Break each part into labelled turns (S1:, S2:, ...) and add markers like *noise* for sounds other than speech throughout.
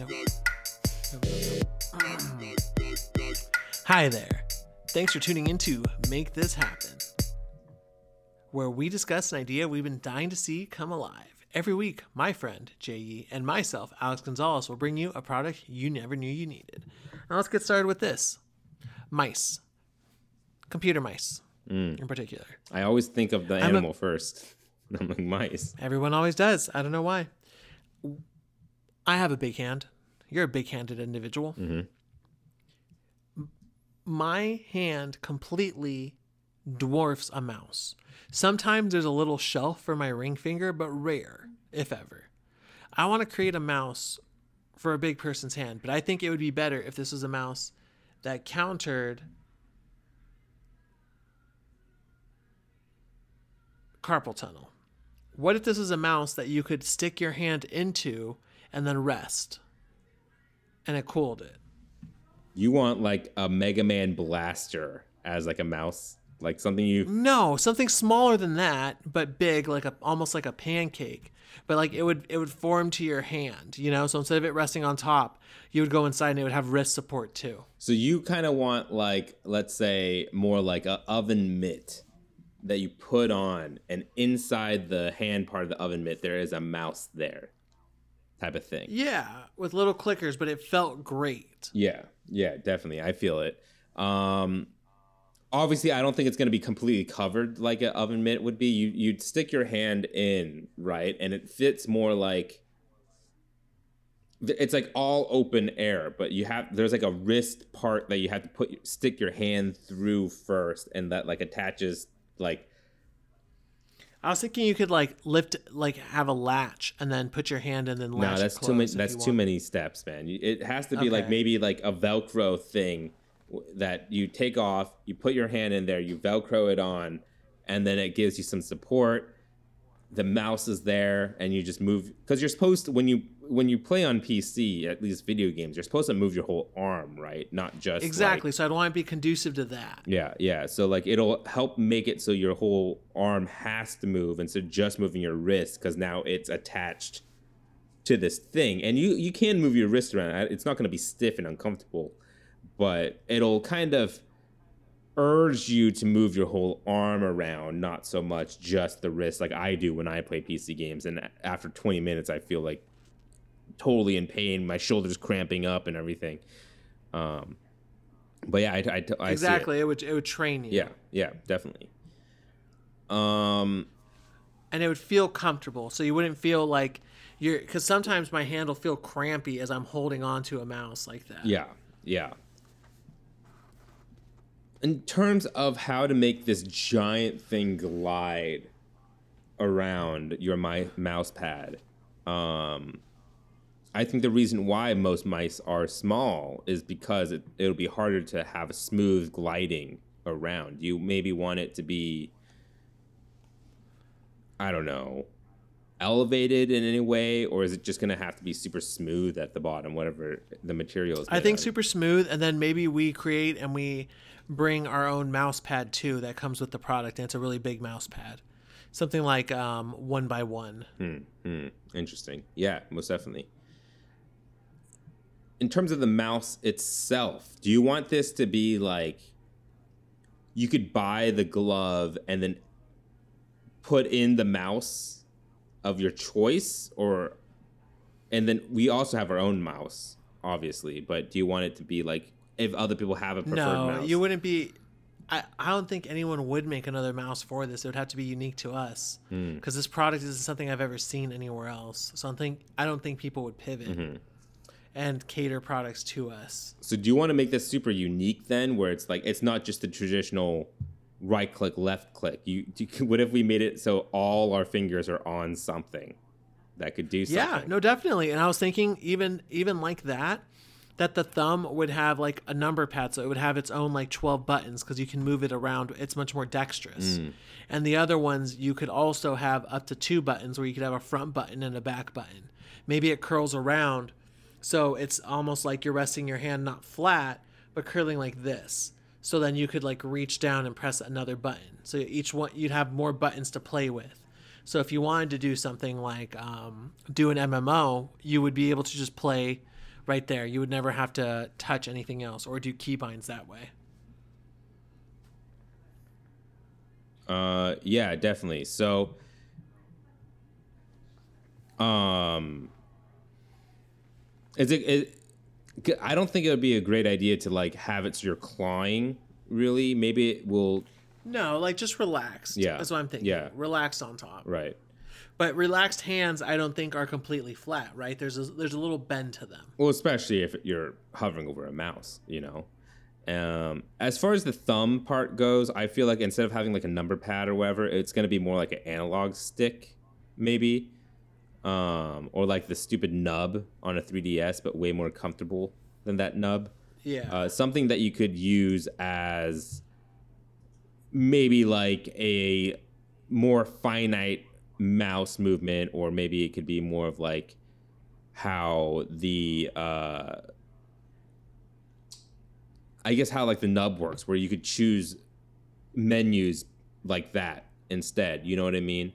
S1: Hi there. No. No, no. Hi there. Thanks for tuning in to Make This Happen, where we discuss an idea we've been dying to see come alive. Every week, my friend, J.E., and myself, Alex Gonzalez, will bring you a product you never knew you needed. Now let's get started with this mice, computer mice mm. in particular.
S2: I always think of the
S1: I'm a-
S2: animal first. *laughs* I'm like mice.
S1: Everyone always does. I don't know why. I have a big hand. You're a big handed individual. M- My hand completely dwarfs a mouse. Sometimes there's a little shelf for my ring finger, but rare, if ever. I want to create a mouse for a big person's hand, but I think it would be better if this was a mouse that countered carpal tunnel. What if this is a mouse that you could stick your hand into and then rest? And it cooled it.
S2: You want like a Mega Man blaster as like a mouse, like something you.
S1: No, something smaller than that, but big, like a almost like a pancake. But like it would it would form to your hand, you know. So instead of it resting on top, you would go inside and it would have wrist support too.
S2: So you kind of want like, let's say, more like a oven mitt that you put on, and inside the hand part of the oven mitt there is a mouse there, type of thing.
S1: Yeah, with little clickers, but it felt great.
S2: Yeah, yeah, definitely. I feel it. Um obviously I don't think it's going to be completely covered like an oven mitt would be. You you'd stick your hand in, right? And it fits more like it's like all open air, but you have there's like a wrist part that you have to put stick your hand through first and that like attaches like
S1: I was thinking you could like lift, like have a latch, and then put your hand in, and then latch.
S2: no, that's too many that's too
S1: want.
S2: many steps, man. It has to be like maybe like a velcro thing that you take off, you put your hand in there, you velcro it on, and then it gives you some support. The mouse is there and you just move cuz you're supposed to when you when you play on PC, at least video games, you're supposed to move your whole arm, right? Not just like-
S1: Exactly. so I don't want to be conducive to that.
S2: yeah, yeah. So like it'll help make it so your whole arm has to move instead of just moving your wrist because now it's attached to this thing, and you you can move your wrist around. It's not going to be stiff and uncomfortable, but it'll kind of urge you to move your whole arm around, not so much just the wrist, like I do when I play PC games. And after 20 minutes, I feel like totally in pain, my shoulders cramping up and everything. Um, but yeah, I, I, I see it.
S1: exactly. It. would it would train you.
S2: Yeah, yeah, definitely. Um,
S1: And it would feel comfortable, so you wouldn't feel like you're. Because sometimes my hand will feel crampy as I'm holding on to a mouse like that.
S2: yeah, yeah. In terms of how to make this giant thing glide around your my mouse pad, um, I think the reason why most mice are small is because it, it'll be harder to have a smooth gliding around. You maybe want it to be, I don't know, elevated in any way, or is it just gonna have to be super smooth at the bottom, whatever the material is?
S1: I think
S2: of?
S1: super smooth, and then maybe we create and we bring our own mouse pad too that comes with the product, and it's a really big mouse pad, something like um, one by one.
S2: Hmm, interesting. Yeah, most definitely. In terms of the mouse itself, do you want this to be like you could buy the glove and then put in the mouse of your choice or and then we also have our own mouse, obviously, but do you want it to be like if other people have a preferred
S1: No,
S2: mouse?
S1: you wouldn't be. I, I don't think anyone would make another mouse for this. It would have to be unique to us
S2: Hmm.
S1: because this product isn't something I've ever seen anywhere else. So I think I don't think people would pivot
S2: Mm-hmm.
S1: And cater products to us.
S2: So do you want to make this super unique then, where it's like it's not just the traditional right click, left click? You, you *laughs* what if we made it so all our fingers are on something that could do something?
S1: Yeah, no, definitely. And I was thinking even even like that, that the thumb would have like a number pad, so it would have its own like twelve buttons because you can move it around. It's much more dexterous.
S2: Mm.
S1: And the other ones you could also have up to two buttons, where you could have a front button and a back button. Maybe it curls around, so it's almost like you're resting your hand not flat, but curling like this. So then you could like reach down and press another button. So each one you'd have more buttons to play with. So if you wanted to do something like um, do an MMO, you would be able to just play right there. You would never have to touch anything else or do keybinds that way.
S2: Uh, yeah, definitely. So, um, is it, it? I don't think it would be a great idea to like have it so you're clawing. Really, maybe it will.
S1: No, like just relaxed.
S2: Yeah.
S1: That's what I'm thinking.
S2: Yeah.
S1: Relaxed on top.
S2: Right.
S1: But relaxed hands, I don't think are completely flat, right? There's a, there's a little bend to them.
S2: Well, especially if you're hovering over a mouse, you know. Um, as far as the thumb part goes, I feel like instead of having like a number pad or whatever, it's gonna be more like an analog stick, maybe, um, or like the stupid nub on a 3DS, but way more comfortable than that nub.
S1: Yeah.
S2: Uh, something that you could use as maybe like a more finite mouse movement, or maybe it could be more of like how the uh, I guess how like the nub works, where you could choose menus like that instead. You know what I mean?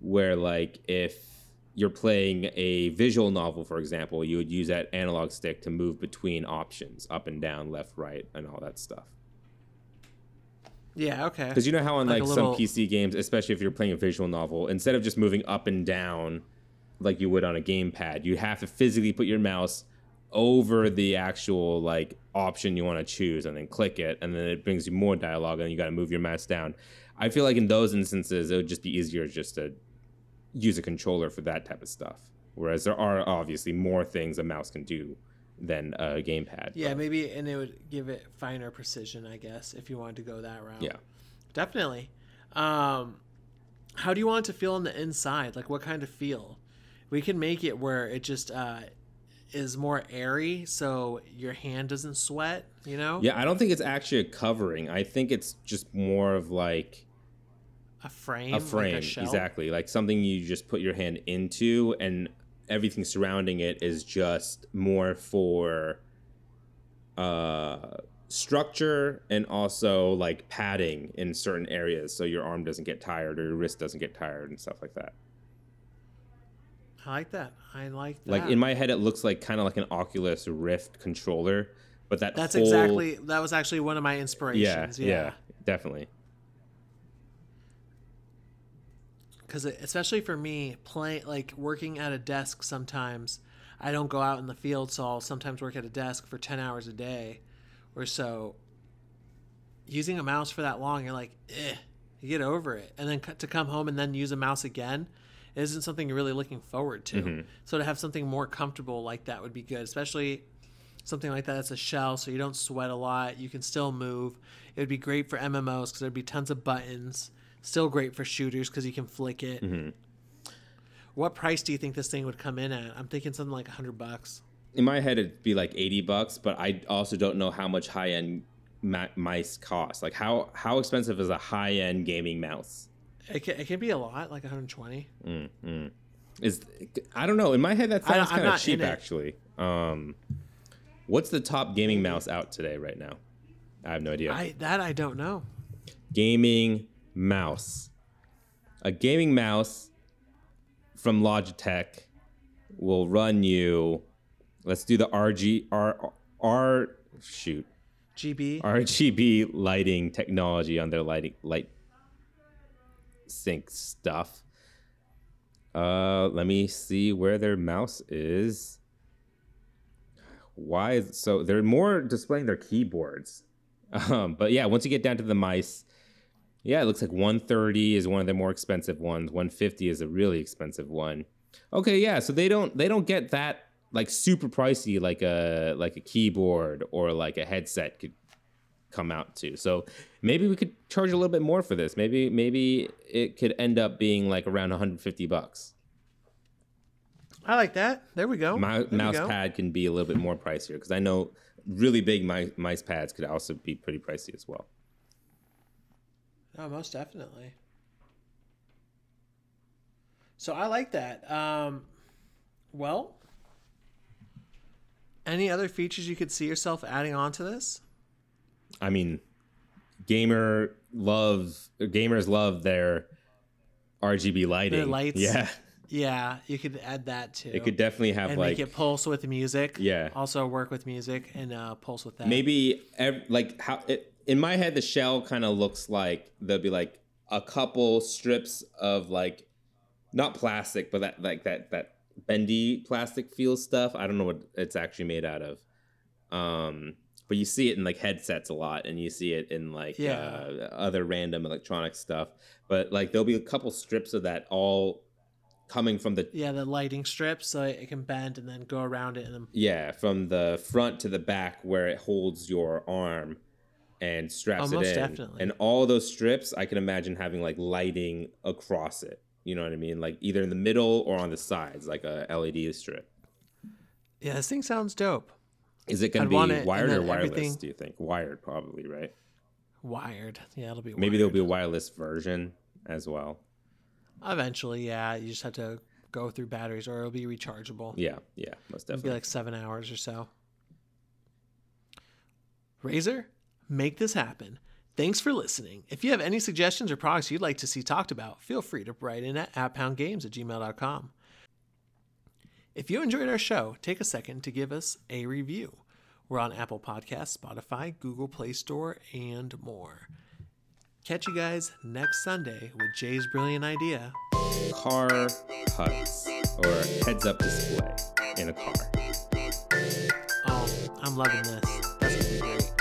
S2: Where like if you're playing a visual novel, for example, you would use that analog stick to move between options, up and down, left, right, and all that stuff.
S1: yeah. Okay.
S2: Because you know how on
S1: Like
S2: like,
S1: little-
S2: some PC games, especially if you're playing a visual novel, instead of just moving up and down like you would on a gamepad, you have to physically put your mouse over the actual like option you want to choose and then click it and then it brings you more dialogue and you got to move your mouse down. I feel like in those instances it would just be easier just to use a controller for that type of stuff. Whereas there are obviously more things a mouse can do than a gamepad.
S1: Yeah,
S2: but-
S1: maybe, and it would give it finer precision, I guess, if you wanted to go that route.
S2: Yeah.
S1: definitely. Um, how do you want it to feel on the inside? Like, what kind of feel? We can make it where it just uh, is more airy, so your hand doesn't sweat. You know,
S2: Yeah, I don't think it's actually a covering. I think it's just more of like
S1: a frame,
S2: a frame
S1: like a
S2: exactly like something you just put your hand into and everything surrounding it is just more for uh structure and also like padding in certain areas so your arm doesn't get tired or your wrist doesn't get tired and stuff like that
S1: I like that. I like that.
S2: like in my head it looks like kind of like an oculus rift controller but that
S1: That's
S2: whole-
S1: exactly that was actually one of my inspirations.
S2: yeah,
S1: inspirations.
S2: yeah definitely
S1: because especially for me play like working at a desk sometimes i don't go out in the field so i'll sometimes work at a desk for 10 hours a day or so. Using a mouse for that long you're like eh you get over it. And then to come home and then use a mouse again isn't something you're really looking forward to. So to have something more comfortable like that would be good especially something like that that's a shell so you don't sweat a lot you can still move. It would be great for mmos because there'd be tons of buttons still great for shooters because you can flick it. What price do you think this thing would come in at? I'm thinking something like 100 bucks.
S2: In my head it'd be like 80 bucks but i also don't know how much high-end ma- mice cost. Like how how expensive is a high-end gaming mouse?
S1: It can, it can be a lot like 120
S2: is i don't know. In my head that sounds kind of cheap actually. Um what's the top gaming mouse out today right now? I have no idea.
S1: I that i don't know.
S2: Gaming mouse a gaming mouse from logitech will run you let's do the rg r r shoot
S1: gb
S2: RGB lighting technology on their lighting light sync stuff. Uh, let me see where their mouse is. Why? Is, so they're more displaying their keyboards. *laughs* Um, but yeah, once you get down to the mice, yeah, it looks like 130 is one of the more expensive ones. 150 is a really expensive one. Okay, yeah, so they don't they don't get that like super pricey like a like a keyboard or like a headset could come out to. So maybe we could charge a little bit more for this. Maybe maybe it could end up being like around 150 bucks.
S1: i like that there we go
S2: My
S1: There
S2: mouse
S1: go.
S2: pad can be a little bit more pricier because I know really big mi- mice pads could also be pretty pricey as well.
S1: Oh, most definitely. So I like that. Um, well, any other features you could see yourself adding on to this?
S2: I mean, gamer love gamers love their RGB lighting.
S1: lights.
S2: Yeah.
S1: Yeah, you could add that too.
S2: It could definitely have
S1: and
S2: like
S1: make it pulse with music.
S2: Yeah.
S1: Also work with music and uh, pulse with that.
S2: maybe ev- like how it, in my head the shell kind of looks like there'll be like a couple strips of like not plastic but that like that that bendy plastic feel stuff. I don't know what it's actually made out of. Um but you see it in like headsets a lot and you see it in like
S1: Yeah.
S2: uh, other random electronic stuff. But like there'll be a couple strips of that all coming from the
S1: Yeah, the lighting strips so it can bend and then go around it and then
S2: Yeah, from the front to the back where it holds your arm and straps
S1: Oh,
S2: it
S1: most
S2: in.
S1: definitely.
S2: And all those strips, I can imagine having like lighting across it. You know what I mean? Like either in the middle or on the sides, like a LED strip.
S1: Yeah, this thing sounds dope.
S2: Is it going to be
S1: it,
S2: wired or wireless?
S1: everything-
S2: Do you think wired? Probably, right?
S1: Wired. Yeah, it'll be
S2: Maybe there'll be a wireless version as well.
S1: Eventually, yeah. You just have to go through batteries or it'll be rechargeable.
S2: Yeah, yeah, most
S1: It'll be like seven hours or so. Razer, make this happen. Thanks for listening. If you have any suggestions or products you'd like to see talked about, feel free to write in at apppoundgames at gmail.com. If you enjoyed our show, take a second to give us a review. We're on Apple Podcasts, Spotify, Google Play Store, and more. Catch you guys next Sunday with Jay's brilliant idea.
S2: car HUDs or heads up display in a car.
S1: Oh, I'm loving this.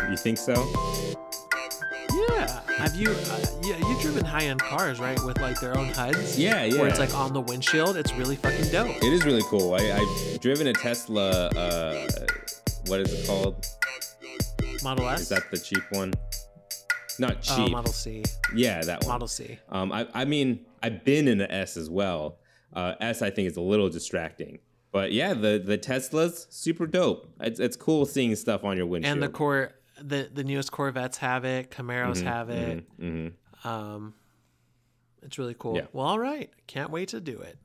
S2: You think so?
S1: Yeah. Have you? Uh, yeah, you've driven high-end cars, right? With like their own HUDs.
S2: Yeah, yeah.
S1: Where it's like on the windshield. It's really fucking dope.
S2: It is really cool. I, I've driven a Tesla. Uh, what is it called?
S1: Model S.
S2: Is that the cheap one? Not
S1: Oh,
S2: cheap.
S1: Model C.
S2: yeah, that one.
S1: Model C.
S2: Um, I, I mean, I've been in an S as well. Uh, S, I think, is a little distracting. But yeah, the the Tesla's super dope. It's, it's cool seeing stuff on your windshield.
S1: And the core, the the newest Corvettes have it. Camaros
S2: Mm-hmm,
S1: have it.
S2: hmm
S1: Um, it's really cool.
S2: Yeah.
S1: Well, all right. Can't wait to do it.